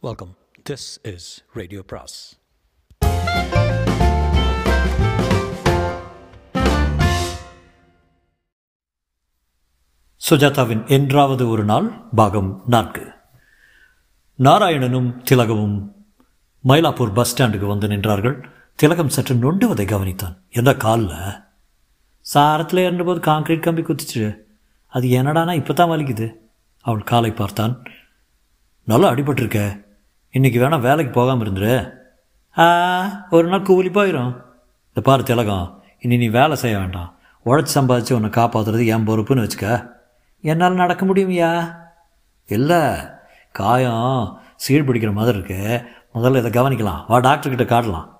Welcome this is radio பிராஸ் சுஜாதாவின் என்றாவது ஒரு நாள் பாகம் நான்கு. நாராயணனும் திலகமும் மயிலாப்பூர் பஸ் ஸ்டாண்டுக்கு வந்து நின்றார்கள். திலகம் சற்று நொண்டுவதை கவனித்தான். எந்த காலில்? சாரத்தில் இருந்தபோது காங்கிரீட் கம்பி குத்திச்சு. அது என்னடானா இப்போ தான் வலிக்குது? அவள் காலை பார்த்தான். நல்லா அடிபட்டிருக்க. இன்னைக்கு வேணால் வேலைக்கு போகாமல் இருந்துரு. ஆ ஒரு நாள் கூலி போயிடும் இந்த பாரு திலகம் இனி நீ வேலை செய்ய வேண்டாம். உழைச்சி சம்பாதிச்சு உன்னை காப்பாற்றுறது என் பொறுப்புன்னு வச்சுக்க. என்னால் நடக்க முடியுமையா? இல்லை. காயம் சீடு பிடிக்கிற மாதிரி இருக்கு. முதல்ல இதை கவனிக்கலாம். வா டாக்டர்கிட்ட காட்டலாம்.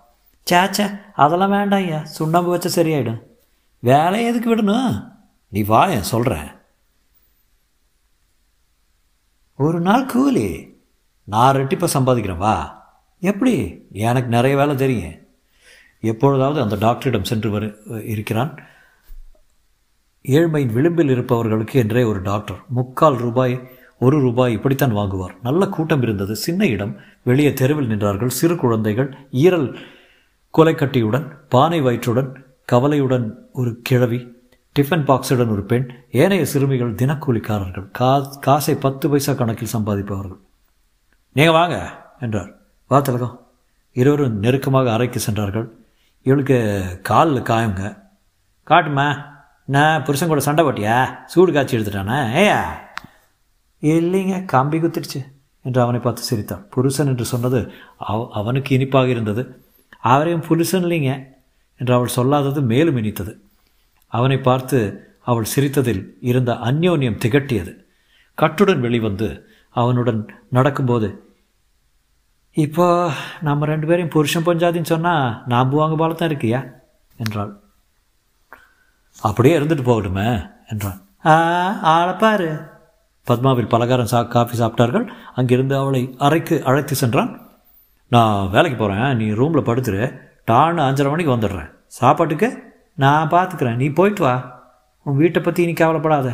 சேச்சே அதெல்லாம் வேண்டாம் ஐயா. சுண்ணாம்பு வச்சா சரியாயிடும். வேலையை எதுக்கு விடணும்? நீ வா சொல்கிறேன் ஒரு நாள் கூலி. நான் ரெட்டிப்பாக சம்பாதிக்கிறேன் வா. எப்படி? எனக்கு நிறைய வேலை தெரியும். எப்பொழுதாவது அந்த டாக்டரிடம் சென்று வரு இருக்கிறான். ஏழ்மையின் விளிம்பில் இருப்பவர்களுக்கு என்றே ஒரு டாக்டர் முக்கால் ரூபாய் ஒரு ரூபாய் இப்படித்தான் வாங்குவார். நல்ல கூட்டம் இருந்தது. சின்ன இடம். வெளியே தெருவில் நின்றார்கள். சிறு குழந்தைகள் ஈரல் கொலைக்கட்டியுடன் பானை வயிற்றுடன் கவலையுடன் ஒரு கிழவி டிஃபன் பாக்ஸுடன் ஒரு பெண் ஏனைய சிறுமிகள் தினக்கூலிக்காரர்கள் கா காசை பத்து பைசா கணக்கில் சம்பாதிப்பவர்கள். நீங்கள் வாங்க என்றார். வா திலகம். இருவரும் நெருக்கமாக அறைக்கு சென்றார்கள். இவளுக்கு காலில் காயுங்க. காட்டுமா? நான் புருஷன் கூட சண்டை போட்டியா? சூடு காய்ச்சி எடுத்துட்டானே? ஏயா? இல்லைங்க கம்பி குத்திடுச்சு என்று அவனை பார்த்து சிரித்தான் புருஷன் என்று சொன்னது அவ அவனுக்கு இனிப்பாக இருந்தது. அவரையும் புருஷன் இல்லைங்க என்று அவள் சொல்லாதது மேலும் இனித்தது. அவனை பார்த்து அவள் சிரித்ததில் இருந்த அந்யோன்யம் திகட்டியது. கட்டுடன் வெளிவந்து அவனுடன் நடக்கும்போது. இப்போ நம்ம ரெண்டு பேரையும் புருஷன் பஞ்சாதின்னு சொன்னால் நம்புவாங்க போல தான் இருக்கியா? என்றாள். அப்படியே இருந்துட்டு போகட்டுமே என்றான். ஆ ஆளப்பாரு பத்மாவில் பலகாரம் சா காஃபி சாப்பிட்டார்கள். அங்கிருந்து அவளை அறைக்கு அழைத்து சென்றான். நான் வேலைக்கு போகிறேன் நீ ரூமில் படுத்துரு. டான்னு அஞ்சரை மணிக்கு வந்துடுறேன். சாப்பாட்டுக்கு நான் பார்த்துக்கிறேன் நீ போயிட்டு வா. உன் வீட்டை பற்றி நீ கவலைப்படாத.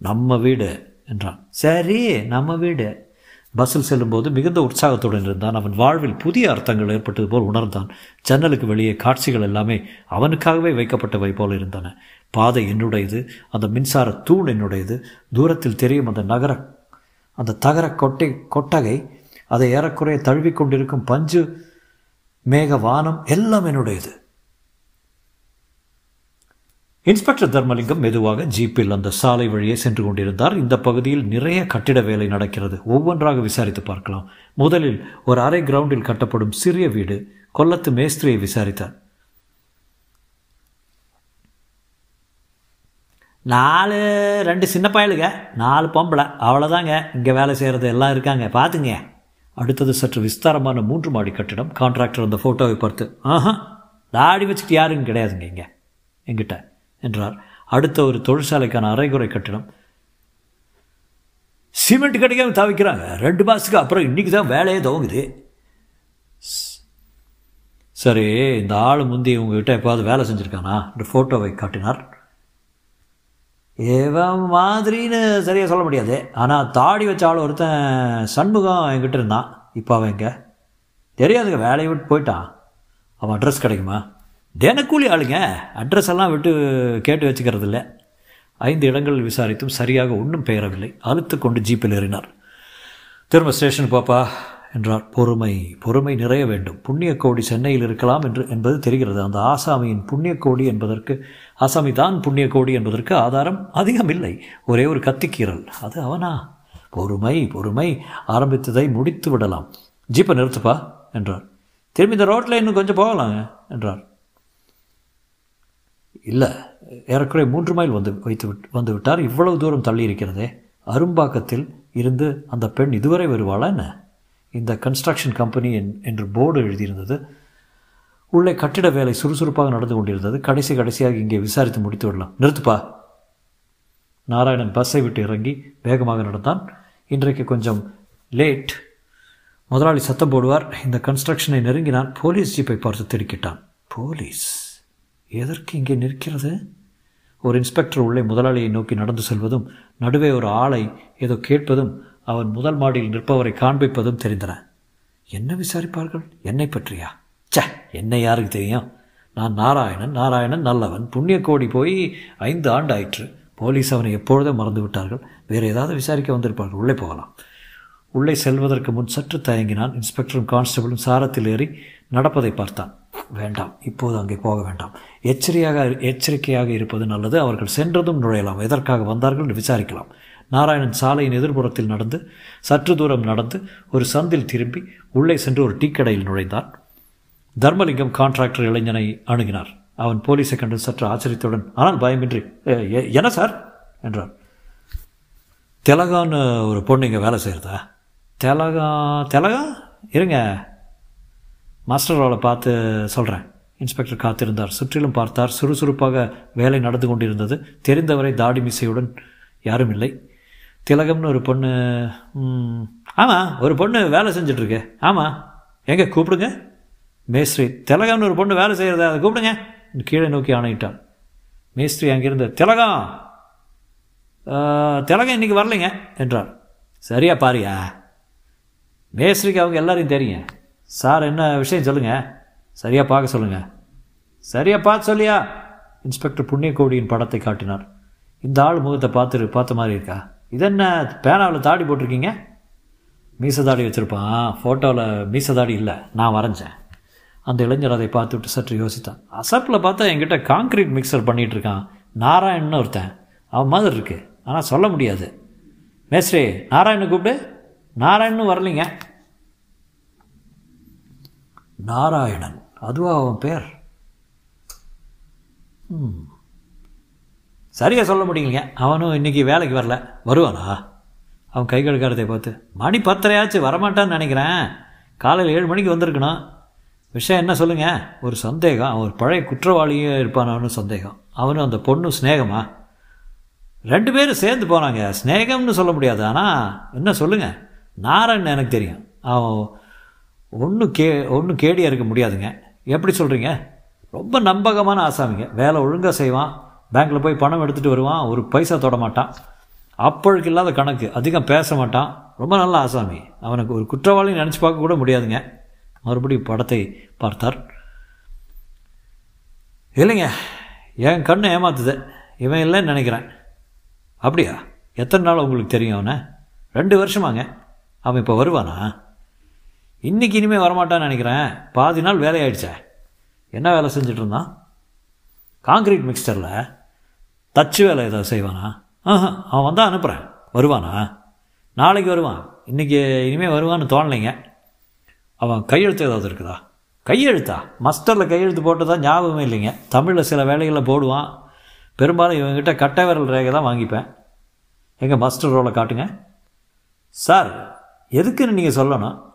நம்ம வீடு என்றான். சரி நம்ம வீடு. பஸ்ஸில் செல்லும்போது மிகுந்த உற்சாகத்துடன் இருந்தான். அவன் வாழ்வில் புதிய அர்த்தங்கள் ஏற்பட்டது போல் உணர்ந்தான். ஜன்னலுக்கு வெளியே காட்சிகள் எல்லாமே அவனுக்காகவே வைக்கப்பட்டவை போல இருந்தன. பாதை என்னுடையது அந்த மின்சார தூண் என்னுடையது தூரத்தில் தெரியும் அந்த நகர அந்த தகர கொட்டை கொட்டகை அதை ஏறக்குறைய தழுவிக்கொண்டிருக்கும் பஞ்சு மேக வானம் எல்லாம் என்னுடையது. இன்ஸ்பெக்டர் தர்மலிங்கம் மெதுவாக ஜீப்பில் அந்த சாலை வழியே சென்று கொண்டிருந்தார். இந்த பகுதியில் நிறைய கட்டிட வேலை நடக்கிறது. ஒவ்வொன்றாக விசாரித்து பார்க்கலாம். முதலில் ஒரு அரை கிரவுண்டில் கட்டப்படும் சிறிய வீடு கொல்லத்து மேஸ்திரியை விசாரித்தார். நாலு ரெண்டு சின்ன பயலுங்க. நாலு பொம்பளை. அவ்வளோதாங்க இங்கே வேலை செய்கிறது எல்லாம் இருக்காங்க. பார்த்துங்க அடுத்தது சற்று விஸ்தாரமான மூன்று மாடி கட்டிடம். கான்ட்ராக்டர் அந்த ஃபோட்டோவை பார்த்து ஆஹா தாடி வச்சுட்டு யாருங்க கிடையாதுங்க இங்கே? எங்கிட்ட என்றார். அடுத்த ஒரு தொழிற்சாலைக்கான அரைகுறை கட்டிடம். சிமெண்ட் கிடைக்காம தவிக்கிறாங்க. ரெண்டு மாதத்துக்கு அப்புறம் இன்றைக்கி தான் வேலையே துவங்குது. சரி இந்த ஆள் முந்தி உங்ககிட்ட எப்போது வேலை செஞ்சுருக்கானா? என்ற ஃபோட்டோவை காட்டினார். ஏவன் மாதிரின்னு சரியாக சொல்ல முடியாது. ஆனால் தாடி வச்ச ஆள் ஒருத்தன் சண்முகம் என்கிட்ட இருந்தான். இப்போ அவன் எங்கே? தெரியாதுங்க வேலையை விட்டு போயிட்டான். அவன் அட்ரஸ் கிடைக்குமா? தினக்கூலி ஆளுங்க. அட்ரஸ் எல்லாம் விட்டு கேட்டு வச்சுக்கிறது இல்லை ஐந்து இடங்கள் விசாரித்தும் சரியாக ஒன்றும் பெயரவில்லை. அழுத்து கொண்டு ஜீப்பில் ஏறினார். திரும்ப ஸ்டேஷன் பாப்பா என்றார். பொறுமை பொறுமை நிறைய வேண்டும். புண்ணிய கோடி சென்னையில் இருக்கலாம் என்று என்பது தெரிகிறது. அந்த ஆசாமியின் புண்ணிய கோடி என்பதற்கு ஆசாமி தான் புண்ணிய கோடி என்பதற்கு ஆதாரம் அதிகம் இல்லை ஒரே ஒரு கத்திக்கீரல் அது அவனா? பொறுமை பொறுமை. ஆரம்பித்ததை முடித்து விடலாம். ஜீப்பை நிறுத்துப்பா என்றார். திரும்பி இந்த ரோட்டில் இன்னும் கொஞ்சம் போகலாங்க என்றார். இல்லை ஏறக்குறைய மூன்று மைல் வந்து வைத்து விட்டு வந்து விட்டார். இவ்வளவு தூரம் தள்ளி இருக்கிறதே அரும்பாக்கத்தில் இருந்து அந்த பெண் இதுவரை வருவாளா என்ன? இந்த கன்ஸ்ட்ரக்ஷன் கம்பெனி என்று போர்டு எழுதியிருந்தது. உள்ளே கட்டிட வேலை சுறுசுறுப்பாக நடந்து கொண்டிருந்தது. கடைசி கடைசியாக இங்கே விசாரித்து முடித்து விடலாம். நிறுத்துப்பா. நாராயணன் பஸ்ஸை விட்டு இறங்கி வேகமாக நடந்தான். இன்றைக்கு கொஞ்சம் லேட் முதலாளி சத்தம் போடுவார். இந்த கன்ஸ்ட்ரக்ஷனை நெருங்கினான். போலீஸ் ஜீப்பை பார்த்து திடுக்கிட்டான். போலீஸ்? எதற்கு இங்கே நிற்கிறது? ஒரு இன்ஸ்பெக்டர் உள்ளே முதலாளியை நோக்கி நடந்து செல்வதும் நடுவே ஒரு ஆளை ஏதோ கேட்பதும் அவன் முதல் மாடியில் நிற்பவரை காண்பிப்பதும் தெரிந்தன. என்ன விசாரிப்பார்கள்? என்னை பற்றியா? ச்சே என்னை யாருக்கு தெரியும்? நான் நாராயணன் நாராயணன் நல்லவன். புண்ணிய கோடி போய் ஐந்து ஆண்டு ஆயிற்று போலீஸ் அவனை எப்பொழுதும் மறந்து விட்டார்கள். வேறு ஏதாவது விசாரிக்க வந்திருப்பார்கள். உள்ளே போகலாம். உள்ளே செல்வதற்கு முன் சற்று தயங்கினான். இன்ஸ்பெக்டரும் கான்ஸ்டபிளும் சாரத்தில் ஏறி நடப்பதை பார்த்தான். வேண்டாம். இப்போது அங்கே போக வேண்டாம். எச்சரியாக எச்சரிக்கையாக இருப்பது நல்லது. அவர்கள் சென்றதும் நுழையலாம். எதற்காக வந்தார்கள் என்று விசாரிக்கலாம். நாராயணன் சாலையின் எதிர்புறத்தில் நடந்து சற்று தூரம் நடந்து ஒரு சந்தில் திரும்பி உள்ளே சென்று ஒரு டீக்கடையில் நுழைந்தான். தர்மலிங்கம் கான்ட்ராக்டர் இளைஞனை அணுகினார். அவன் போலீஸை கண்டு சற்று ஆச்சரியத்துடன் ஆனால் பயமின்றி என்ன சார்? என்றார் தெலகான்னு ஒரு பொண்ணு இங்கே வேலை செய்கிறதா தெலகா தெலகா? இருங்க. மாஸ்டர் அவளை பார்த்து சொல்கிறேன் இன்ஸ்பெக்டர் காத்திருந்தார். சுற்றிலும் பார்த்தார். சுறுசுறுப்பாக வேலை நடந்து கொண்டிருந்தது. தெரிந்தவரை தாடி மிசையுடன் யாரும் இல்லை. திலகம்னு ஒரு பொண்ணு ஆமாம் ஒரு பொண்ணு வேலை செஞ்சிட்ருக்கு. ஆமாம் எங்கே கூப்பிடுங்க. மேஸ்திரி திலகம்னு ஒரு பொண்ணு வேலை செய்கிறத அதை கூப்பிடுங்க. கீழே நோக்கி ஆணையிட்டான். மேஸ்திரி அங்கிருந்து திலகம் திலகம் இன்னைக்கு வரலைங்க என்றார். சரியா பாரியா? மேஸ்திரிக்கு அவங்க எல்லாரையும் தெரியுங்க சார் என்ன விஷயம் சொல்லுங்கள் சரியாக பார்க்க சொல்லுங்கள் சரியாக பார்த்து சொல்லியா? இன்ஸ்பெக்டர் புண்ணியகோடியின் படத்தை காட்டினார். இந்த ஆள் முகத்தை பார்த்து பார்த்த மாதிரி இருக்கா? இது என்ன பேனாவில் தாடி போட்டிருக்கீங்க? மீசை தாடி வச்சுருப்பான். ஃபோட்டோவில் மீசை தாடி இல்லை. நான் வரைஞ்சேன். அந்த இளைஞர் அதை பார்த்துட்டு சற்று யோசித்தான். அசப்பில் பார்த்தா என்கிட்ட காங்க்ரீட் மிக்சர் பண்ணிகிட்டு இருக்கான். ஒருத்தன். அவன் மாதிரி இருக்குது ஆனால் சொல்ல முடியாது. மேஸ்ரே நாராயணனை கூப்பிடு. நாராயணனும் வரலைங்க. நாராயணன். அதுவா அவன் பேர்? ம். சரியாக சொல்ல முடியலைங்க. அவனும் இன்றைக்கி வேலைக்கு வரல. வருவானா? அவன் கை கழுக்காரத்தை பார்த்து மணி பத்தரையாச்சு வரமாட்டான்னு நினைக்கிறேன். காலையில் ஏழு மணிக்கு வந்திருக்கணும். விஷயம் என்ன சொல்லுங்கள் ஒரு சந்தேகம். அவன் ஒரு பழைய குற்றவாளியே இருப்பானு சந்தேகம். அவனும் அந்த பொண்ணும் சிநேகமா? ரெண்டு பேரும் சேர்ந்து போனாங்க. ஸ்நேகம்னு சொல்ல முடியாது. ஆனால் என்ன சொல்லுங்கள் நாராயணன் எனக்கு தெரியும். அவன் ஒன்றும் கே ஒன்றும் கேடியாக இருக்க முடியாதுங்க. எப்படி சொல்கிறீங்க ரொம்ப நம்பகமான ஆசாமிங்க. வேலை ஒழுங்காக செய்வான். பேங்க்கில் போய் பணம் எடுத்துகிட்டு வருவான். ஒரு பைசா தொட மாட்டான். அப்பழுக்கு இல்லாத கணக்கு. அதிகம் பேச மாட்டான். ரொம்ப நல்ல ஆசாமி. அவனுக்கு ஒரு குற்றவாளி நினச்சி பார்க்க கூட முடியாதுங்க. மறுபடியும் படத்தை பார்த்தார். இல்லைங்க. என் கண்ணு ஏமாத்துது. இவன் இல்லைன்னு நினைக்கிறேன். அப்படியா? எத்தனை நாள் உங்களுக்கு தெரியும் அவனை? ரெண்டு வருஷமாங்க. அவன் இப்போ வருவானா? இன்னைக்கு இனிமேல் வரமாட்டான்னு நினைக்கிறேன். பாதி நாள் வேலையாயிடுச்சே. என்ன வேலை செஞ்சுட்டு இருந்தான்? காங்க்ரீட் மிக்சரில் தச்சு வேலை ஏதாவது செய்வானா? ஆஹா அவன் வந்தால் அனுப்புகிறேன் வருவானா? நாளைக்கு வருவான். இன்றைக்கி இனிமேல் வருவான்னு தோணலைங்க. அவன் கையெழுத்து ஏதாவது இருக்குதா? கையெழுத்தா? மஸ்டரில் கையெழுத்து போட்டதா ஞாபகமே இல்லைங்க. தமிழில் சில வேலைகளில் போடுவான். பெரும்பாலும் இவங்ககிட்ட கட்டை விரல் ரேகை தான் வாங்கிப்பேன். எங்கள் மஸ்டர் ரோலை காட்டுங்க. சார் எதுக்குன்னு நீங்கள் சொல்லணும்?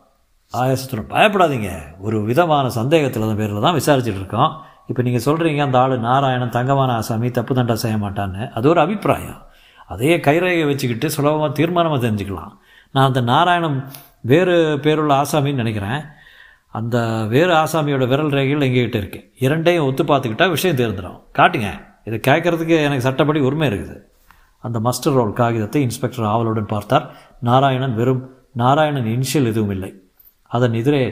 ஆயாசத்துடன் பயப்படாதீங்க. ஒரு விதமான சந்தேகத்தில் பேரில் தான் விசாரிச்சுட்டு இருக்கோம். இப்போ நீங்கள் சொல்கிறீங்க அந்த ஆள் நாராயணன் தங்கமான ஆசாமி தப்பு தண்டா செய்ய மாட்டான்னு. அது ஒரு அபிப்பிராயம். அதையே கைரேகை வச்சுக்கிட்டு சுலபமாக தீர்மானமாக தெரிஞ்சுக்கலாம். நான் அந்த நாராயணம் வேறு பேருள்ள ஆசாமின்னு நினைக்கிறேன். அந்த வேறு ஆசாமியோட விரல் ரேகைகள் எங்ககிட்ட இருக்குது இரண்டையும் ஒத்து பார்த்துக்கிட்டா விஷயம் தெரிஞ்சிடும் காட்டுங்க. இதை கேட்கறதுக்கு எனக்கு சட்டப்படி உரிமை இருக்குது. அந்த மஸ்டர் ரோல் காகிதத்தை இன்ஸ்பெக்டர் ஆவலுடன் பார்த்தார். நாராயணன் வெறும் நாராயணன் இனிஷியல் எதுவும் இல்லை. அதன் எதிரே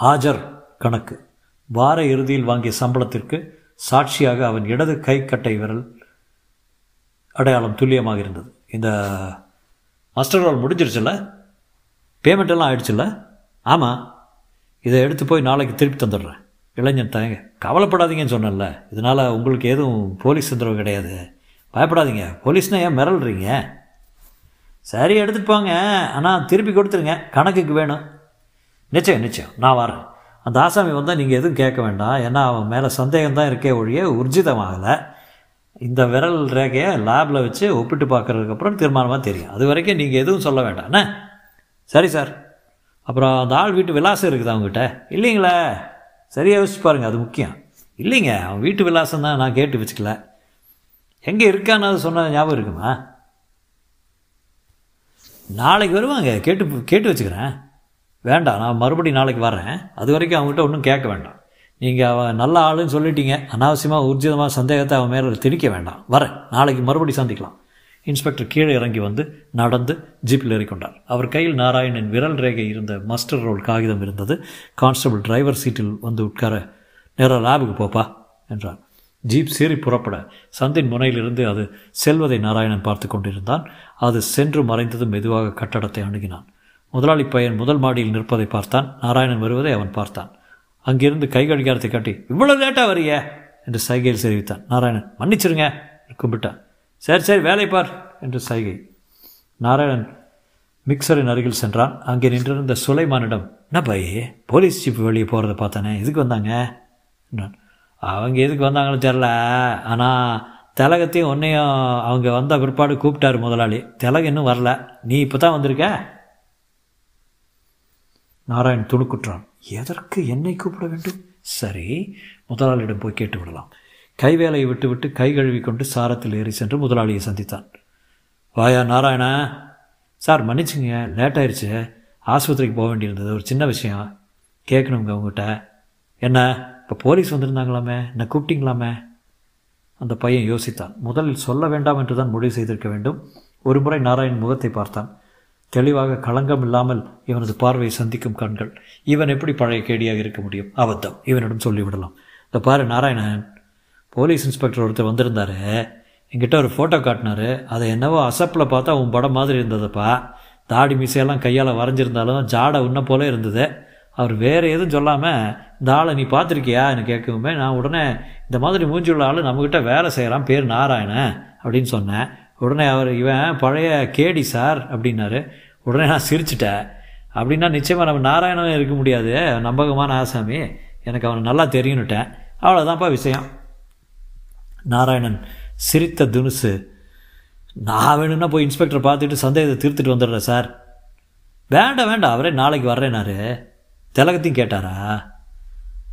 ஆஜர் கணக்கு. வார இறுதியில் வாங்கிய சம்பளத்திற்கு சாட்சியாக அவன் இடது கைக்கட்டை விரல் அடையாளம் துல்லியமாக இருந்தது. இந்த மாஸ்டர் ரோல் முடிஞ்சிருச்சுல்ல? பேமெண்ட் எல்லாம் ஆயிடுச்சுல்ல? ஆமாம் இதை எடுத்து போய் நாளைக்கு திருப்பி தந்துடுறேன். இளைஞன் தயங்க. கவலைப்படாதீங்கன்னு சொன்னேன்ல. இதனால் உங்களுக்கு எதுவும் போலீஸ் தொந்தரவு கிடையாது. பயப்படாதீங்க. போலீஸ்னால் ஏன் மிரள்றீங்க? சரி எடுத்துகிட்டு போங்க. ஆனால் திருப்பி கொடுத்துருங்க. கணக்குக்கு வேணும். நிச்சயம் நிச்சயம். நான் வரேன். அந்த ஆசாமி வந்தால் நீங்கள் எதுவும் கேட்க வேண்டாம். ஏன்னா அவன் மேலே சந்தேகம்தான் இருக்கே ஒழிய உர்ஜிதமாகலை இந்த விரல் ரேகையை லேபில் வச்சு ஒப்பிட்டு பார்க்குறதுக்கப்புறம் தீர்மானமாக தெரியும். அது வரைக்கும் நீங்கள் எதுவும் சொல்ல வேண்டாம். என்ன சரி சார் அப்புறம் அந்த ஆள் வீட்டு விலாசம் இருக்குது அவங்ககிட்ட இல்லைங்களே. சரியாக யோசிச்சு பாருங்கள் அது முக்கியம். இல்லைங்க அவன் வீட்டு விலாசம் தான் நான் கேட்டு வச்சுக்கல. எங்கே இருக்கான்னு அது சொன்ன ஞாபகம் இருக்குமா? நாளைக்கு வருவாங்க. கேட்டு கேட்டு வச்சுக்கிறேன். வேண்டாம் நான் மறுபடியும் நாளைக்கு வரேன் அது வரைக்கும் அவங்ககிட்ட ஒன்றும் கேட்க வேண்டாம். நீங்கள் அவன் நல்ல ஆளுன்னு சொல்லிட்டீங்க. அனாவசியமாக ஊர்ஜிதமாக சந்தேகத்தை அவன் மேலே திணிக்க வேண்டாம். வரேன் நாளைக்கு மறுபடியும் சந்திக்கலாம். இன்ஸ்பெக்டர் கீழே இறங்கி வந்து நடந்து ஜீப்பில் ஏறிக்கொண்டார். அவர் கையில் நாராயணன் விரல் ரேகை இருந்த மஸ்டர் ரோல் காகிதம் இருந்தது. கான்ஸ்டபிள் டிரைவர் சீட்டில் வந்து உட்கார நேராக லேபுக்கு போப்பா என்றார். ஜீப் சீறி புறப்பட சந்தின் முனையிலிருந்து அது செல்வதை நாராயணன் பார்த்து கொண்டிருந்தான். அது சென்று மறைந்ததும் மெதுவாக கட்டடத்தை அணுகினான். முதலாளி பையன் முதல் மாடியில் நிற்பதை பார்த்தான். நாராயணன் வருவதை அவன் பார்த்தான். அங்கிருந்து கை கடிகாரத்தை காட்டி இவ்வளோ லேட்டாக வரிய? என்று சைகையில் தெரிவித்தான். நாராயணன் மன்னிச்சிருங்க கும்பிட்டான். சரி சரி வேலை பார் என்று சைகை. நாராயணன் மிக்சரின் அருகில் சென்றான். அங்கே நின்றிருந்த சுலைமானிடம் என்ன பையே போலீஸ் ஜீப் வெளியே போகிறத பார்த்தானே? எதுக்கு வந்தாங்க? என்றான். அவங்க எதுக்கு வந்தாங்கன்னு தெரில ஆனால் திலகத்தையும் உன்னையும் அவங்க வந்த பிற்பாடு கூப்பிட்டாரு முதலாளி. திலகம் இன்னும் வரல. நீ இப்போ தான் வந்திருக்க? நாராயண் துணுக்குற்றான். எதற்கு என்னை கூப்பிட வேண்டும்? சரி முதலாளியிடம் போய் கேட்டு விடலாம். கைவேலையை விட்டுவிட்டு கை கழுவி கொண்டு சாரத்தில் ஏறி சென்று முதலாளியை சந்தித்தான். வாயா நாராயணா. சார் மன்னிச்சுங்க லேட் ஆயிடுச்சு ஆஸ்பத்திரிக்கு போக வேண்டியிருந்தது. ஒரு சின்ன விஷயம். கேட்கணுங்க உங்ககிட்ட. என்ன? இப்போ போலீஸ் வந்திருந்தாங்களாமே? என்ன கூப்பிட்டீங்களாமே? அந்த பையன் யோசித்தான். முதலில் சொல்ல வேண்டாம் என்று தான் முடிவு செய்திருக்க வேண்டும். ஒரு முறை நாராயண் முகத்தை பார்த்தான். தெளிவாக களங்கம் இல்லாமல் இவனது பார்வையை சந்திக்கும் கண்கள். இவன் எப்படி பழைய கேடியாக இருக்க முடியும்? அபத்தம். இவனிடம் சொல்லிவிடலாம். இந்த பாரு நாராயணன் போலீஸ் இன்ஸ்பெக்டர் ஒருத்தர் வந்திருந்தாரு. என்கிட்ட ஒரு ஃபோட்டோ காட்டினாரு. அதை என்னவோ அசப்பில் பார்த்தா உன் படம் மாதிரி இருந்ததுப்பா. தாடி மீசையெல்லாம் கையால் வரைஞ்சிருந்தாலும் ஜாடை உன்ன போல இருந்தது. அவர் வேறு எதுவும் சொல்லாமல் இந்த ஆளை நீ பார்த்துருக்கியா? எனக்கு கேட்கவுமே நான் உடனே இந்த மாதிரி மூஞ்சியுள்ள ஆள் நம்மக்கிட்ட வேலை செய்கிறான் பேர் நாராயணன் அப்படின்னு சொன்னேன். உடனே அவர் இவன் பழைய கேடி சார் அப்படின்னாரு. உடனே நான் சிரிச்சிட்டேன். அப்படின்னா நிச்சயமாக நம்ம நாராயணன் இருக்க முடியாது நம்பகமான ஆசாமி. எனக்கு அவனை நல்லா தெரியுன்னுட்டேன். அவ்வளோதான்ப்பா விஷயம். நாராயணன் சிரித்த துணுசு. நான் வேணும்னா போய் இன்ஸ்பெக்டர் பார்த்துட்டு சந்தேகத்தை தீர்த்துட்டு வந்துடுறேன் சார். வேண்டாம் வேண்டாம் அவரே நாளைக்கு வர்றேனாரு திலகத்தையும் கேட்டாரா?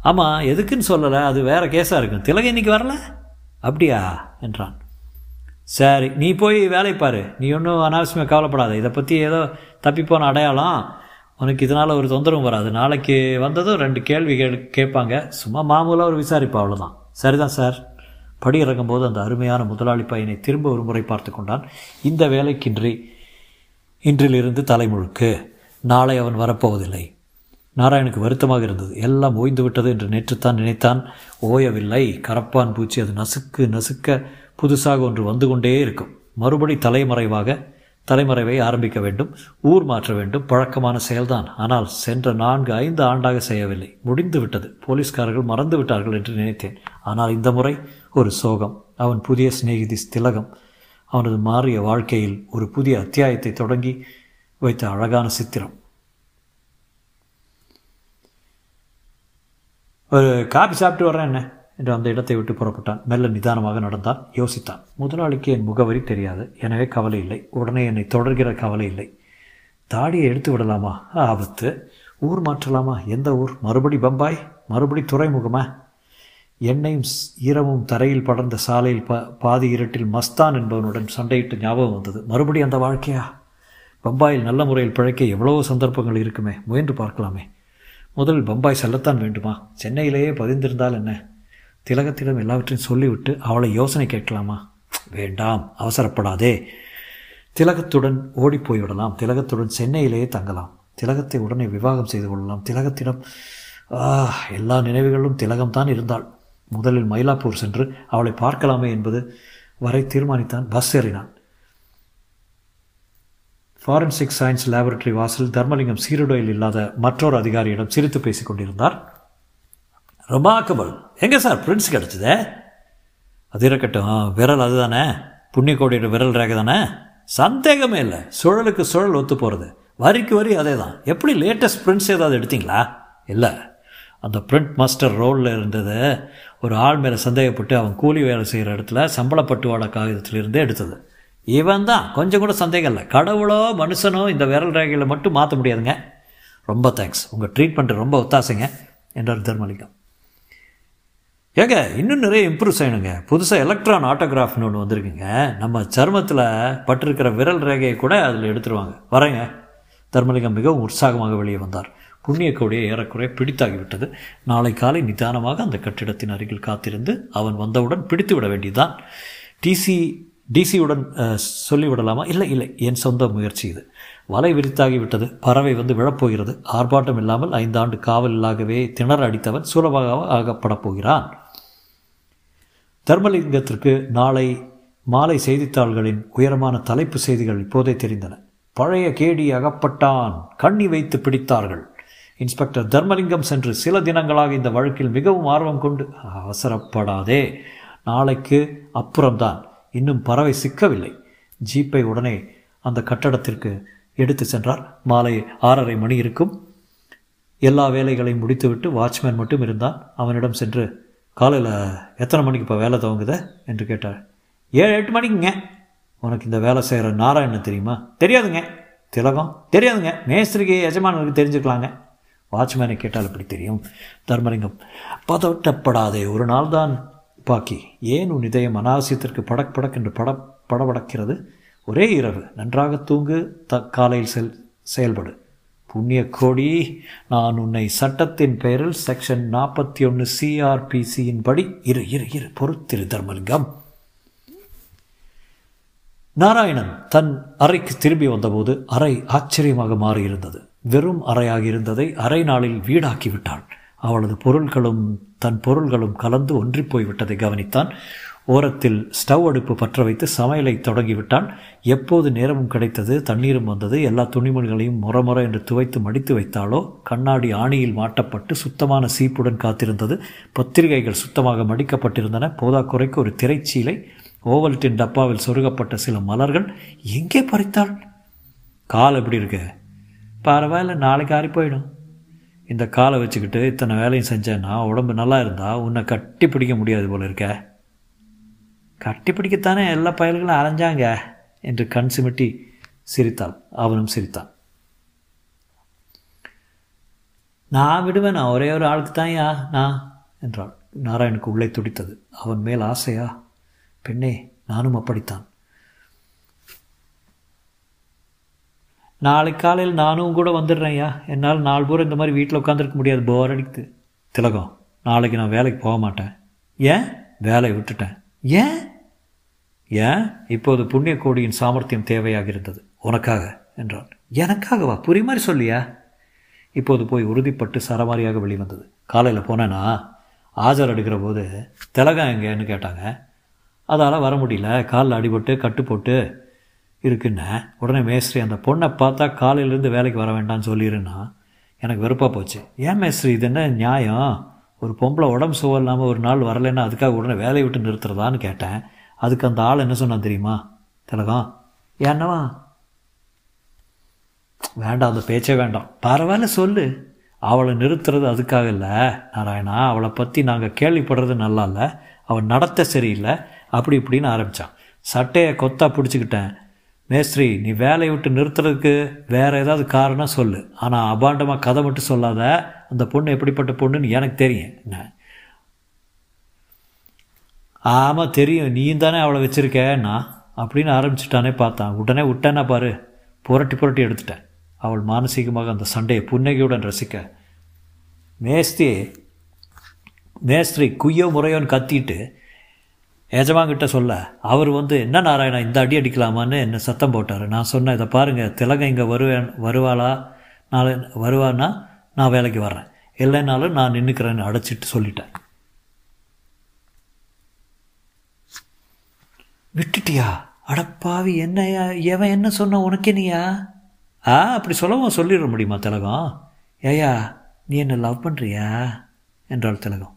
ஆமாம் எதுக்குன்னு சொல்லலை அது வேறு கேஸாக இருக்கும் திலகம் இன்னைக்கு வரல? அப்படியா? என்றான். சரி நீ போய் வேலை பாரு. நீ ஒன்றும் அனாவசியமாக கவலைப்படாத. இதை பற்றி ஏதோ தப்பிப்போன அடையாளம். உனக்கு இதனால் ஒரு தொந்தரவும் வராது. நாளைக்கு வந்ததும் ரெண்டு கேள்வி கேட்பாங்க. சும்மா மாமூலாக ஒரு விசாரிப்பா அவ்வளோதான் சரிதான் சார். படி இறங்கும்போது அந்த அருமையான முதலாளி பையனை திரும்ப ஒரு முறை பார்த்து கொண்டான். இந்த வேலைக்கின்றி இன்றிலிருந்து தலைமுழுக்கு. நாளை அவன் வரப்போவதில்லை. நாராயணுக்கு வருத்தமாக இருந்தது. எல்லாம் ஓய்ந்து விட்டது என்று நேற்றுத்தான் நினைத்தான். ஓயவில்லை. கரப்பான் பூச்சி அது நசுக்கு நசுக்க புதுசாக ஒன்று வந்து கொண்டே இருக்கும். மறுபடி தலைமறைவாக தலைமறைவை ஆரம்பிக்க வேண்டும். ஊர் மாற்ற வேண்டும். பழக்கமான செயல்தான். ஆனால் சென்ற நான்கு ஐந்து ஆண்டாக செய்யவில்லை. முடிந்து விட்டது. போலீஸ்காரர்கள் மறந்து விட்டார்கள் என்று நினைத்தேன். ஆனால் இந்த முறை ஒரு சோகம். அவன் புதிய சிநேகிதி திலகம். அவனது மாறிய வாழ்க்கையில் ஒரு புதிய அத்தியாயத்தை தொடங்கி வைத்த அழகான சித்திரம். ஒரு காபி சாப்பிட்டு வர்றேன் என்ன? என்று அந்த இடத்தை விட்டு புறப்பட்டான். மெல்ல நிதானமாக நடந்தான். யோசித்தான். முதலாளிக்கு என் முகவரி தெரியாது. எனவே கவலை இல்லை. உடனே என்னை தொடர்கிற கவலை இல்லை. தாடியை எடுத்து விடலாமா? ஆபத்து. ஊர் மாற்றலாமா? எந்த ஊர்? மறுபடி பம்பாய்? மறுபடி துறைமுகமா? எண்ணெயும் ஈரமும் தரையில் படர்ந்த சாலையில் பா பாதி இருட்டில் மஸ்தான் என்பவனுடன் சண்டையிட்டு ஞாபகம் வந்தது. மறுபடி அந்த வாழ்க்கையா? பம்பாயில் நல்ல முறையில் பிழைக்க எவ்வளவோ சந்தர்ப்பங்கள் இருக்குமே. முயன்று பார்க்கலாமே. முதலில் பம்பாய் செல்லத்தான் வேண்டுமா? சென்னையிலேயே பதிந்திருந்தால் என்ன? திலகத்திடம் எல்லாவற்றையும் சொல்லிவிட்டு அவளை யோசனை கேட்கலாமா? வேண்டாம் அவசரப்படாதே. திலகத்துடன் ஓடிப்போய்விடலாம் திலகத்துடன் சென்னையிலேயே தங்கலாம். திலகத்தை உடனே விவாகம் செய்து கொள்ளலாம். திலகத்திடம் எல்லா நினைவுகளும் திலகம்தான் இருந்தாள். முதலில் மயிலாப்பூர் சென்று அவளை பார்க்கலாமே என்பது வரை தீர்மானித்தான். பஸ் ஏறினான். ஃபாரன்சிக் சயின்ஸ் லேபரட்டரி வாசல் தர்மலிங்கம் சீருடையில் இல்லாத மற்றொரு அதிகாரியிடம் சிரித்து பேசிக் கொண்டிருந்தார். ரொமாக்கபிள் எங்கே சார்? பிரின்ஸ் கிடச்சிதே? அது இருக்கட்டும். விரல் அதுதானே? புண்ணியக்கோடியோட விரல் ரேகை தானே? சந்தேகமே இல்லை. சுழலுக்கு சுழல் ஒத்து போகிறது வரிக்கு வரி அதே தான் எப்படி லேட்டஸ்ட் பிரிண்ட்ஸ் ஏதாவது எடுத்தீங்களா? இல்லை. அந்த பிரிண்ட் மாஸ்டர் ரோலில் இருந்தது. ஒரு ஆள் மேலே சந்தேகப்பட்டு அவன் கூலி வேலை செய்கிற இடத்துல சம்பளப்பட்டுவாட காகிதத்திலிருந்தே எடுத்தது. இவன் தான் கொஞ்சம் கூட சந்தேகம் இல்லை. கடவுளோ மனுஷனோ இந்த விரல் ரேகையில் மட்டும் மாற்ற முடியாதுங்க. ரொம்ப தேங்க்ஸ் உங்கள் ட்ரீட்மெண்ட் ரொம்ப ஒத்தாசைங்க என்றார் தர்மலிங்கம் ஏங்க இன்னும் நிறைய இம்ப்ரூவ் செய்யணுங்க. புதுசாக எலக்ட்ரான் ஆட்டோகிராஃப்னு ஒன்று வந்திருக்குங்க. நம்ம சருமத்தில் பட்டிருக்கிற விரல் ரேகையை கூட அதில் எடுத்துருவாங்க. வரேங்க. தர்மலிங்கம் மிகவும் உற்சாகமாக வெளியே வந்தார். புண்ணிய கோடியை ஏறக்குறைய பிடித்தாகிவிட்டது. நாளை காலை நிதானமாக அந்த கட்டிடத்தின் அருகில் காத்திருந்து அவன் வந்தவுடன் பிடித்து விட வேண்டியதுதான் டிசி டிசியுடன் சொல்லிவிடலாமா? இல்லை இல்லை. என் சொந்த முயற்சி இது. வலை விரித்தாகிவிட்டது பறவை வந்து விழப்போகிறது. ஆர்ப்பாட்டம் இல்லாமல் ஐந்தாண்டு காவலாகவே திணற அடித்தவன் சுலபமாக ஆகப்படப் போகிறான். தர்மலிங்கத்திற்கு நாளை மாலை செய்தித்தாள்களின் உயரமான தலைப்பு செய்திகள் இப்போதே தெரிந்தன. பழைய கேடி அகப்பட்டான். கண்ணி வைத்து பிடித்தார்கள். இன்ஸ்பெக்டர் தர்மலிங்கம் சென்று சில தினங்களாக இந்த வழக்கில் மிகவும் ஆர்வம் கொண்டு அவசரப்படாதே. நாளைக்கு அப்புறம்தான். இன்னும் பறவை சிக்கவில்லை. ஜீப்பை உடனே அந்த கட்டடத்திற்கு எடுத்து சென்றார். மாலை ஆறரை மணி இருக்கும். எல்லா வேலைகளையும் முடித்துவிட்டு வாட்ச்மேன் மட்டும் இருந்தான். அவனிடம் சென்று காலையில் எத்தனை மணிக்கு இப்போ வேலை துவங்குத? என்று கேட்டார். ஏழு எட்டு மணிக்குங்க. உனக்கு இந்த வேலை செய்கிற நாராயணன் தெரியுமா? தெரியாதுங்க. திலகம்? தெரியாதுங்க. மேஸ்திரிக்கு எஜமானனுக்கு தெரிஞ்சுக்கலாங்க. வாட்ச்மேனை கேட்டால் இப்படி தெரியும்? தர்மலிங்கம் பதட்டப்படாதே. ஒரு நாள் தான் பாக்கி ஏன் உன் இதயம் அனாவசியத்திற்கு படக் படக் என்று பட படபடக்கிறது? ஒரே இரவு. நன்றாக தூங்கு. த காலையில் செல் செயல்படு. புண்ணிய கோடி நான் உன்னை சட்டத்தின் பெயரில் செக்ஷன் நாற்பத்தி ஒன்று சிஆர்பிசியின் படி இரு இரு இரு. பொறுத்திரு தர்மலிங்கம். நாராயணன் தன் அறைக்கு திரும்பி வந்தபோது அறை ஆச்சரியமாக மாறியிருந்தது. வெறும் அறையாக இருந்ததை அரை நாளில் வீடாக்கி விட்டான். அவளது பொருள்களும் தன் பொருள்களும் கலந்து ஒன்றிப் போய்விட்டதை கவனித்தான். ஓரத்தில் ஸ்டவ் அடுப்பு பற்ற வைத்து சமையலை தொடங்கிவிட்டான். எப்போது நேரமும் கிடைத்தது தண்ணீரும் வந்தது எல்லா துணிமணிகளையும் முறமுற என்று துவைத்து மடித்து வைத்தாலோ கண்ணாடி ஆணியில் மாட்டப்பட்டு சுத்தமான சீப்புடன் காத்திருந்தது. பத்திரிகைகள் சுத்தமாக மடிக்கப்பட்டிருந்தன. போதாக்குறைக்கு ஒரு திரைச்சீலை ஓவல்டின் டப்பாவில் சொருகப்பட்ட சில மலர்கள். எங்கே பறித்தாள்? கால் எப்படி இருக்கு? பரவாயில்ல நாளைக்கு ஆறி போயிடும். இந்த காலை வச்சுக்கிட்டு இத்தனை வேலையும் செஞ்சேன்னா உடம்பு நல்லா இருந்தால் உன்னை கட்டி பிடிக்க முடியாது போல இருக்க. கட்டி பிடிக்கத்தானே எல்லா பயல்களும் அலைஞ்சாங்க என்று கண் சிமிட்டி சிரித்தாள். அவனும் சிரித்தான். நான் விடுவேன்? நான் ஒரே ஒரு ஆளுக்கு தான் யா நான் என்றாள். நாராயணுக்கு உள்ளே துடித்தது. அவன் மேல் ஆசையா? பெண்ணே நானும் அப்படித்தான். நாளைக்கு காலையில் நானும் கூட வந்துடுறேன் ஐயா என்னால் நாலு பூரா இந்த மாதிரி வீட்டில் உட்காந்துருக்க முடியாது. போர் அடிக்குது. திலகம் நாளைக்கு நான் வேலைக்கு போக மாட்டேன். ஏன்? வேலையை விட்டுட்டேன். ஏன்? ஏன்? இப்போது புண்ணிய கோடியின் சாமர்த்தியம் தேவையாக இருந்தது. உனக்காக என்றான். எனக்காகவா புரி மாதிரி சொல்லியா? இப்போது போய் உறுதிப்பட்டு சரமாரியாக வெளிவந்தது. காலையில் போனேன்னா ஆஜர் எடுக்கிற போது திலகம் எங்கேன்னு கேட்டாங்க. அதால் வர முடியல. காலில் அடிபட்டு கட்டு போட்டு இருக்குன்னு உடனே மேஸ்திரி அந்த பொண்ணை பார்த்தா காலையிலேருந்து வேலைக்கு வர வேண்டாம்னு சொல்லிடுன்னா எனக்கு வெறுப்பாக போச்சு. ஏன் மேஸ்திரி இது என்ன நியாயம்? ஒரு பொம்பளை உடம்பு சுகம் இல்லாமல் ஒரு நாள் வரலைன்னா அதுக்காக உடனே வேலையை விட்டு நிறுத்துறதான்னு கேட்டேன். அதுக்கு அந்த ஆள் என்ன சொன்னான் தெரியுமா? திலகம் ஏன்னவா வேண்டாம் அந்த பேச்சே வேண்டாம். பரவாயில்ல சொல்லு. அவளை நிறுத்துறது அதுக்காக இல்லை. நாராயணா அவளை பற்றி நாங்கள் கேள்விப்படுறது நல்லா இல்லை. அவள் நடத்த சரியில்லை. அப்படி இப்படின்னு ஆரம்பித்தான் சட்டையை கொத்தா பிடிச்சிக்கிட்டேன். மேஸ்திரி நீ வேலையை விட்டு நிறுத்துறதுக்கு வேறு ஏதாவது காரணம் சொல்லு. ஆனால் அபாண்டமாக கதை மட்டும் சொல்லாத. அந்த பொண்ணு எப்படிப்பட்ட பொண்ணுன்னு எனக்கு தெரியும். என்ன? ஆமாம் தெரியும். நீயும் தானே அவளை வச்சுருக்கேண்ணா அப்படின்னு ஆரம்பிச்சிட்டானே பார்த்தான் உடனே விட்டேன்னா பாரு. புரட்டி புரட்டி எடுத்துட்டேன். அவள் மானசீகமாக அந்த சண்டையை புன்னகையுடன் ரசிக்க. மேஸ்தி மேஸ்திரி குய்யோ முறையோன்னு கத்திட்டு எஜமான்கிட்ட சொல்ல அவர் வந்து என்ன நாராயணா இந்த அடி அடிக்கலாமான்னு என்னை சத்தம் போட்டார். நான் சொன்னேன் இதை பாருங்கள் திலகம் இங்கே வருவேன் வருவாளா? நாளை வருவான்னா நான் வேலைக்கு வர்றேன். இல்லைனாலும் நான் நின்றுக்கிறேன்னு அடைச்சிட்டு சொல்லிட்டேன். விட்டுட்டியா? அடப்பாவி என்னையா? எவன் என்ன சொன்ன உனக்கு நீயா? ஆ அப்படி சொல்லவும் சொல்லிட முடியுமா திலகம்? ஏயா நீ என்ன லவ் பண்ணுறியா என்றாள் திலகம்.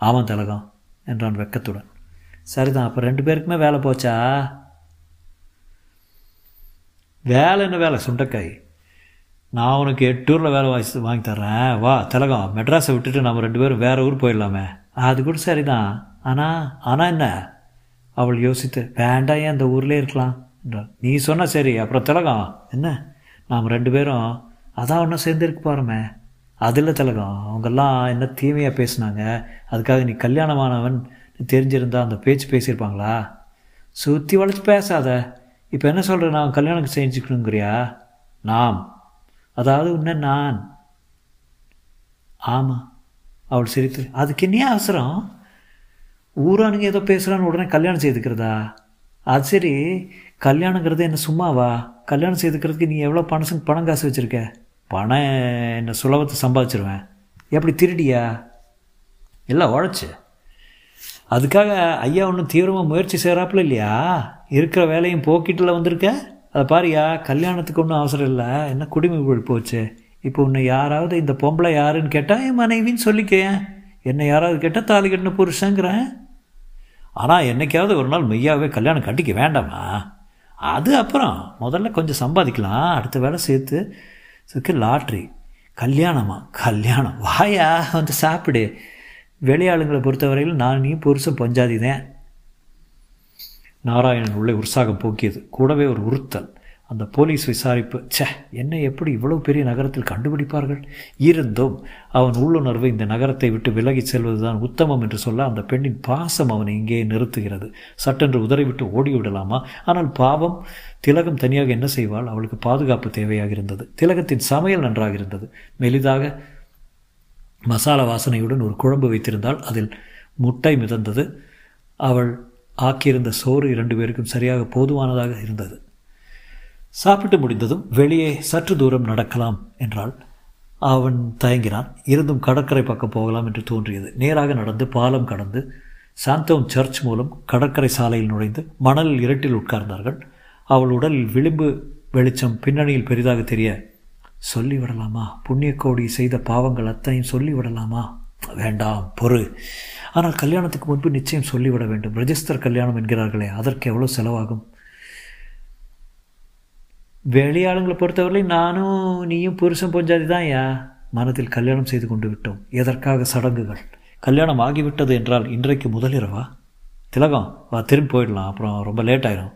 ஆமாம் திலகம் என்றான் வெக்கத்துடன். சரிதான் அப்போ ரெண்டு பேருக்குமே வேலை போச்சா? வேலை என்ன வேலை சுண்டைக்காய்? நான் உனக்கு எட்டூரில் வேலை வாசி வாங்கி தர்றேன். வா திலகம் மெட்ராஸை விட்டுட்டு நம்ம ரெண்டு பேரும் வேறு ஊர் போயிடலாமே. அது கூட சரிதான். ஆனால் ஆனால் என்ன? அவள் யோசித்து வேண்டாம் ஏன் அந்த ஊர்லேயே இருக்கலாம்? என்றாள். நீ சொன்ன சரி. அப்புறம் திலகம் என்ன? நாம் ரெண்டு பேரும் அதான் ஒன்றும் சேர்ந்துருக்கு போகிறோமே அதில் திலகம். அவங்கெல்லாம் என்ன தீமையாக பேசினாங்க. அதுக்காக நீ கல்யாணமானவன் தெரிஞ்சிருந்தா அந்த பேச்சு பேசியிருப்பாங்களா? சுற்றி வளைச்சி பேசாத. இப்போ என்ன சொல்கிற நான்? கல்யாணம் செஞ்சுக்கணுங்கிறியா? நாம். அதாவது உன்ன நான். ஆமாம் அவள் சிரித்து அதுக்கு என்ன அவசரம்? ஊரானுங்க ஏதோ பேசுகிறான்னு உடனே கல்யாணம் செய்துக்கிறதா? அது சரி. கல்யாணங்கிறது என்ன சும்மாவா? கல்யாணம் செய்துக்கிறதுக்கு நீ எவ்வளோ பணம் பணம் காசு வச்சுருக்க? பணம் என்ன சுலபத்தை சம்பாதிச்சிருவேன். எப்படி திருடியா? இல்லை உழைச்சி. அதுக்காக ஐயா ஒன்றும் தீவிரமாக முயற்சி செய்கிறாப்புல இல்லையா? இருக்கிற வேலையும் போக்கிட்டில் வந்திருக்க? அதை பாரியா கல்யாணத்துக்கு ஒன்றும் அவசரம் இல்லை. என்ன குடிமை போச்சு? இப்போ உன்னை யாராவது இந்த பொம்பளை யாருன்னு கேட்டால் என் மனைவின்னு சொல்லிக்கேன் என்னை யாராவது கேட்டால் தாலி கட்டின புருஷங்கிறேன். ஆனால் என்னைக்காவது ஒரு நாள் மெய்யாவே கல்யாணம் கட்டிக்க வேண்டாமா? அது அப்புறம் முதல்ல கொஞ்சம் சம்பாதிக்கலாம். அடுத்த வேலை சேர்த்து இதுக்கு லாட்ரி. கல்யாணமா? கல்யாணம். வாயா வந்து சாப்பிடு. வேலையாளுங்களை பொறுத்தவரையில் நான் நீ புருஷன் பஞ்சாதி தான். நாராயணன் உள்ளே உற்சாகம் போக்கியது. கூடவே ஒரு உறுத்தல். அந்த போலீஸ் விசாரிப்பு ச்சே என்னை எப்படி இவ்வளவு பெரிய நகரத்தில் கண்டுபிடிப்பார்கள்? இருந்தும் அவன் உள்ளுணர்வு இந்த நகரத்தை விட்டு விலகிச் செல்வதுதான் உத்தமம் என்று சொல்ல அந்த பெண்ணின் பாசம் அவனை இங்கே நிறுத்துகிறது. சட்டென்று உதறிவிட்டு ஓடிவிடலாமா? ஆனால் பாவம் திலகம் தனியாக என்ன செய்வாள்? அவளுக்கு பாதுகாப்பு தேவையாக இருந்தது திலகத்தின் சமையல் நன்றாக இருந்தது. மெலிதாக மசாலா வாசனையுடன் ஒரு குழம்பு வைத்திருந்தால் அதில் முட்டை மிதந்தது. அவள் ஆக்கியிருந்த சோறு இரண்டு பேருக்கும் சரியாக போதுமானதாக இருந்தது. சாப்பிட்டு முடிந்ததும் வெளியே சற்று தூரம் நடக்கலாம் என்றால் அவன் தயங்கினான். இருந்தும் கடற்கரை பக்கம் போகலாம் என்று தோன்றியது. நேராக நடந்து பாலம் கடந்து சாந்தோம் சர்ச் மூலம் கடற்கரை சாலையில் நுழைந்து மணல் இரட்டில் உட்கார்ந்தார்கள். அவள் உடலில் விளிம்பு வெளிச்சம் பின்னணியில் பெரிதாக தெரிய சொல்லிவிடலாமா? புண்ணியக்கோடி செய்த பாவங்கள் அத்தனையும் சொல்லிவிடலாமா? வேண்டாம் பொறு. ஆனால் கல்யாணத்துக்கு முன்பு நிச்சயம் சொல்லிவிட வேண்டும். ரெஜிஸ்டர் கல்யாணம் என்கிறார்களே அதற்கு எவ்வளோ செலவாகும்? வெளியாளுங்களை பொறுத்தவரை நானும் நீயும் புருஷன் பொஞ்சாதி தான் யா? மனத்தில் கல்யாணம் செய்து கொண்டு விட்டோம். எதற்காக சடங்குகள்? கல்யாணம் ஆகிவிட்டது என்றால் இன்றைக்கு முதலிரவா? திலகம் வா திரும்பி போயிடலாம். அப்புறம் ரொம்ப லேட் ஆயிரும்.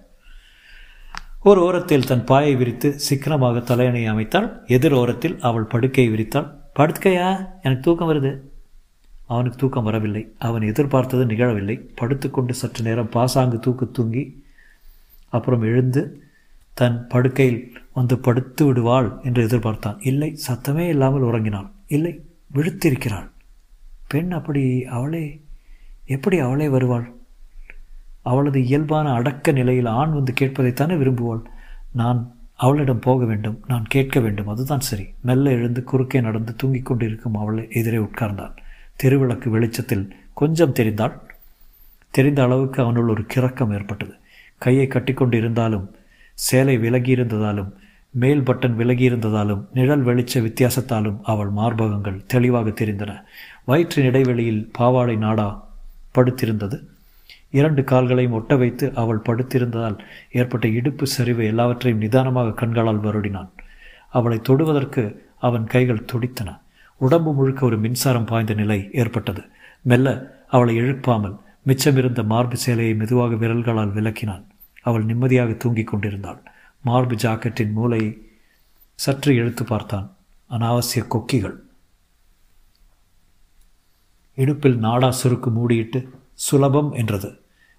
ஒரு ஓரத்தில் தன் பாயை விரித்து சிக்கனமாக தலையணை அமைத்தாள். எதிர் ஓரத்தில் அவள் படுக்கையை விரித்தாள். படுக்கையா? எனக்கு தூக்கம் வருது. அவனுக்கு தூக்கம் வரவில்லை. அவன் எதிர்பார்த்தது நிகழவில்லை. படுத்துக்கொண்டு சற்று நேரம் பாசாங்கு தூக்கு தூங்கி அப்புறம் எழுந்து தன் படுக்கையில் வந்து படுத்து விடுவாள் என்று எதிர்பார்த்தான். இல்லை சத்தமே இல்லாமல் உறங்கினாள். இல்லை விழுத்திருக்கிறாள். பெண் அப்படி அவளே எப்படி அவளே வருவாள்? அவளது இயல்பான அடக்க நிலையில் ஆண் வந்து கேட்பதைத்தானே விரும்புவாள். நான் அவளிடம் போக வேண்டும் நான் கேட்க வேண்டும் அதுதான் சரி. மெல்ல எழுந்து குறுக்கே நடந்து தூங்கிக் கொண்டிருக்கும் அவளை எதிரே உட்கார்ந்தாள். தெருவிளக்கு வெளிச்சத்தில் கொஞ்சம் தெரிந்தாள். தெரிந்த அளவுக்கு அவனுள் ஒரு கிறக்கம் ஏற்பட்டது. கையை கட்டிக்கொண்டு இருந்தாலும் சேலை விலகியிருந்ததாலும் மேல் பட்டன் விலகியிருந்ததாலும் நிழல் வெளிச்ச வித்தியாசத்தாலும் அவள் மார்பகங்கள் தெளிவாக தெரிந்தன. வயிற்றின் இடைவெளியில் பாவாடை நாடா படுத்திருந்தது. இரண்டு கால்களையும் ஒட்ட வைத்து அவள் படுத்திருந்ததால் ஏற்பட்ட இடுப்பு சரிவு எல்லாவற்றையும் நிதானமாக கண்களால் வருடினான். அவளை தொடுவதற்கு அவன் கைகள் துடித்தன. உடம்பு முழுக்க ஒரு மின்சாரம் பாய்ந்த நிலை ஏற்பட்டது. மெல்ல அவளை எழுப்பாமல் மிச்சமிருந்த மார்பு சேலையை மெதுவாக விரல்களால் விலக்கினான். அவள் நிம்மதியாக தூங்கிக் கொண்டிருந்தாள். மார்பு ஜாக்கெட்டின் மூளையை சற்று இழுத்து பார்த்தான். அனாவசிய கொக்கிகள். இடுப்பில் நாடா சுருக்கு மூடியிட்டு சுலபம் என்றது.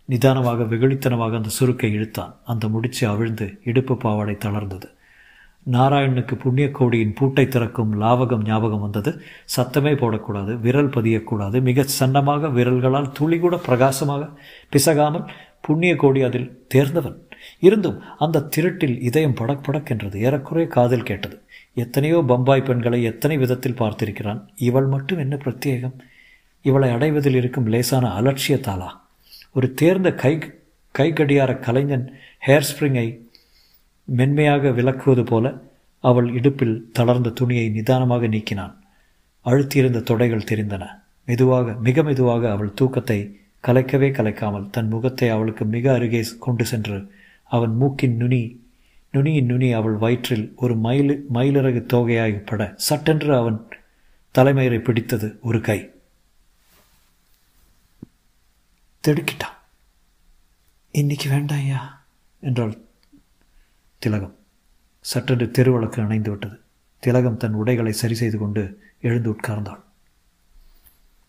நிதானமாக வெகுளித்தனமாக அந்த சுருக்கை இழுத்தான். அந்த முடிச்சு அவிழ்ந்து இடுப்பு பாவாடை தளர்ந்தது. நாராயணனுக்கு புண்ணியக்கோடியின் பூட்டை திறக்கும் லாவகம் ஞாபகம் வந்தது. சத்தமே போடக்கூடாது விரல் பதியக்கூடாது. மிக சன்னமாக விரல்களால் துளி கூட பிரகாசமாக பிசகாமல் புண்ணிய கோடி அதில் தேர்ந்தவன். இருந்தும் அந்த திருட்டில் இதயம் படக் படக்கென்றது ஏறக்குறைய காதில் கேட்டது. எத்தனையோ பம்பாய் பெண்களை எத்தனை விதத்தில் பார்த்திருக்கிறான்? இவள் மட்டும் என்ன பிரத்யேகம்? இவளை அடைவதில் இருக்கும் லேசான அலட்சியத்தாலா ஒரு தேர்ந்த கை கை கடியார கலைஞன் ஹேர் ஸ்ப்ரிங்கை மென்மையாக விளக்குவது போல அவள் இடுப்பில் தளர்ந்த துணியை நிதானமாக நீக்கினான். அழுத்தியிருந்த தொடைகள் தெரிந்தன. மெதுவாக மிக மெதுவாக அவள் தூக்கத்தை கலைக்கவே கலைக்காமல் தன் முகத்தை அவளுக்கு மிக அருகே கொண்டு சென்று அவன் மூக்கின் நுனி நுனியின் நுனி அவள் வயிற்றில் ஒரு மயில் மயிலிறகு தோகையாகிப்பட சட்டென்று அவன் தலைமயிரை பிடித்தது ஒரு கை. திடுக்கிட்டான் இன்னைக்கு வேண்டாம் ஐயா என்றாள் திலகம் சட்டென்று தெருவழக்கு அணைந்து விட்டது. திலகம் தன் உடைகளை சரி செய்து கொண்டு எழுந்து உட்கார்ந்தாள்.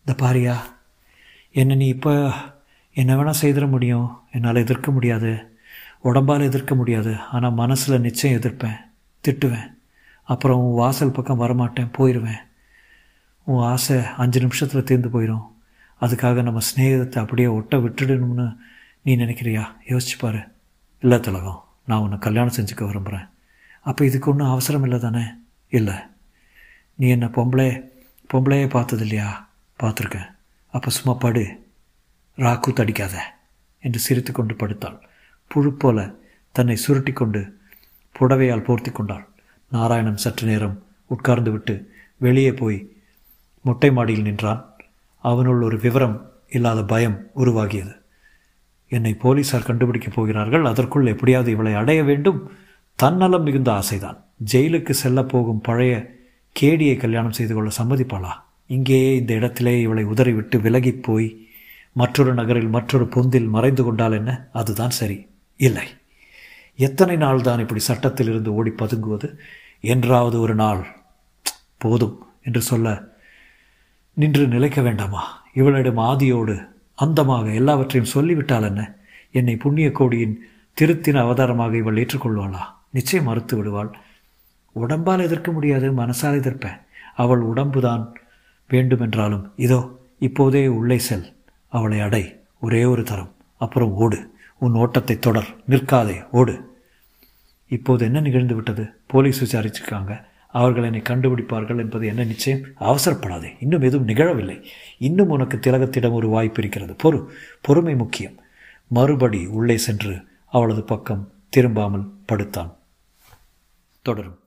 இந்த பாரியா என்ன நீ இப்போ என்ன வேணால் செய்திட முடியும். என்னால் எதிர்க்க முடியாது. உடம்பால் எதிர்க்க முடியாது. ஆனால் மனசில் நிச்சயம் எதிர்ப்பேன். திட்டுவேன். அப்புறம் உன் வாசல் பக்கம் வரமாட்டேன். போயிடுவேன் உன் ஆசை அஞ்சு நிமிஷத்தில் தீர்ந்து போயிடும் அதுக்காக நம்ம ஸ்நேகத்தை அப்படியே ஒட்ட விட்டுடணும்னு நீ நினைக்கிறியா? யோசிச்சுப்பார் இல்லை திலகம் நான் உன்னை கல்யாணம் செஞ்சுக்க விரும்புகிறேன் அப்போ இதுக்கு ஒன்றும் அவசரம் இல்லை தானே? இல்லை. நீ என்ன பொம்பளை பொம்பளையே பார்த்தது இல்லையா பார்த்துருக்கேன். அப்போ சும்மா படு. ராக்கு தடிக்காத என்று சிரித்து கொண்டு படுத்தாள். புழு போல தன்னை சுருட்டி கொண்டு புடவையால் போர்த்தி கொண்டாள். நாராயணன் சற்று நேரம் உட்கார்ந்து விட்டு வெளியே போய் மொட்டை மாடியில் நின்றான். அவனுள் ஒரு விவரம் இல்லாத பயம் உருவாகியது. என்னை போலீசார் கண்டுபிடிக்கப் போகிறார்கள். அதற்குள் எப்படியாவது இவளை அடைய வேண்டும். தன்னலம் மிகுந்த ஆசைதான். ஜெயிலுக்கு செல்லப் போகும் பழைய கேடியை கல்யாணம் செய்து கொள்ள சம்மதிப்பாளா? இங்கேயே இந்த இடத்திலே இவளை உதறிவிட்டு விலகிப் போய் மற்றொரு நகரில் மற்றொரு பொந்தில் மறைந்து கொண்டால் என்ன? அதுதான் சரி. இல்லை. எத்தனை நாள் தான் இப்படி சட்டத்தில் இருந்து ஓடி பதுங்குவது? என்றாவது ஒரு நாள். போதும் என்று சொல்ல நின்று நிலைக்க வேண்டாமா? இவளிடம் ஆதியோடு அந்தமாக எல்லாவற்றையும் சொல்லிவிட்டால் என்ன? என்னை புண்ணிய கோடியின் திருத்தின அவதாரமாக இவள் ஏற்றுக்கொள்வாளா? நிச்சயம் மறுத்து விடுவாள். உடம்பால் எதிர்க்க முடியாது மனசால் எதிர்ப்பேன். அவள் உடம்புதான் வேண்டுமென்றாலும் இதோ இப்போதே உள்ளே செல். அவளை அடை ஒரே ஒரு தரம். அப்புறம் ஓடு. உன் ஓட்டத்தை தொடர். நிற்காதே ஓடு. இப்போது என்ன நிகழ்ந்து விட்டது? போலீஸ் விசாரிச்சிருக்காங்க. அவர்கள் என்னை கண்டுபிடிப்பார்கள் என்பது என்ன நிச்சயம்? அவசரப்படாதே. இன்னும் எதுவும் நிகழவில்லை. இன்னும் உனக்கு திலகத்திடம் ஒரு வாய்ப்பு இருக்கிறது. பொறு. பொறுமை முக்கியம். மறுபடி உள்ளே சென்று அவளது பக்கம் திரும்பாமல் படுத்தான். தொடரும்.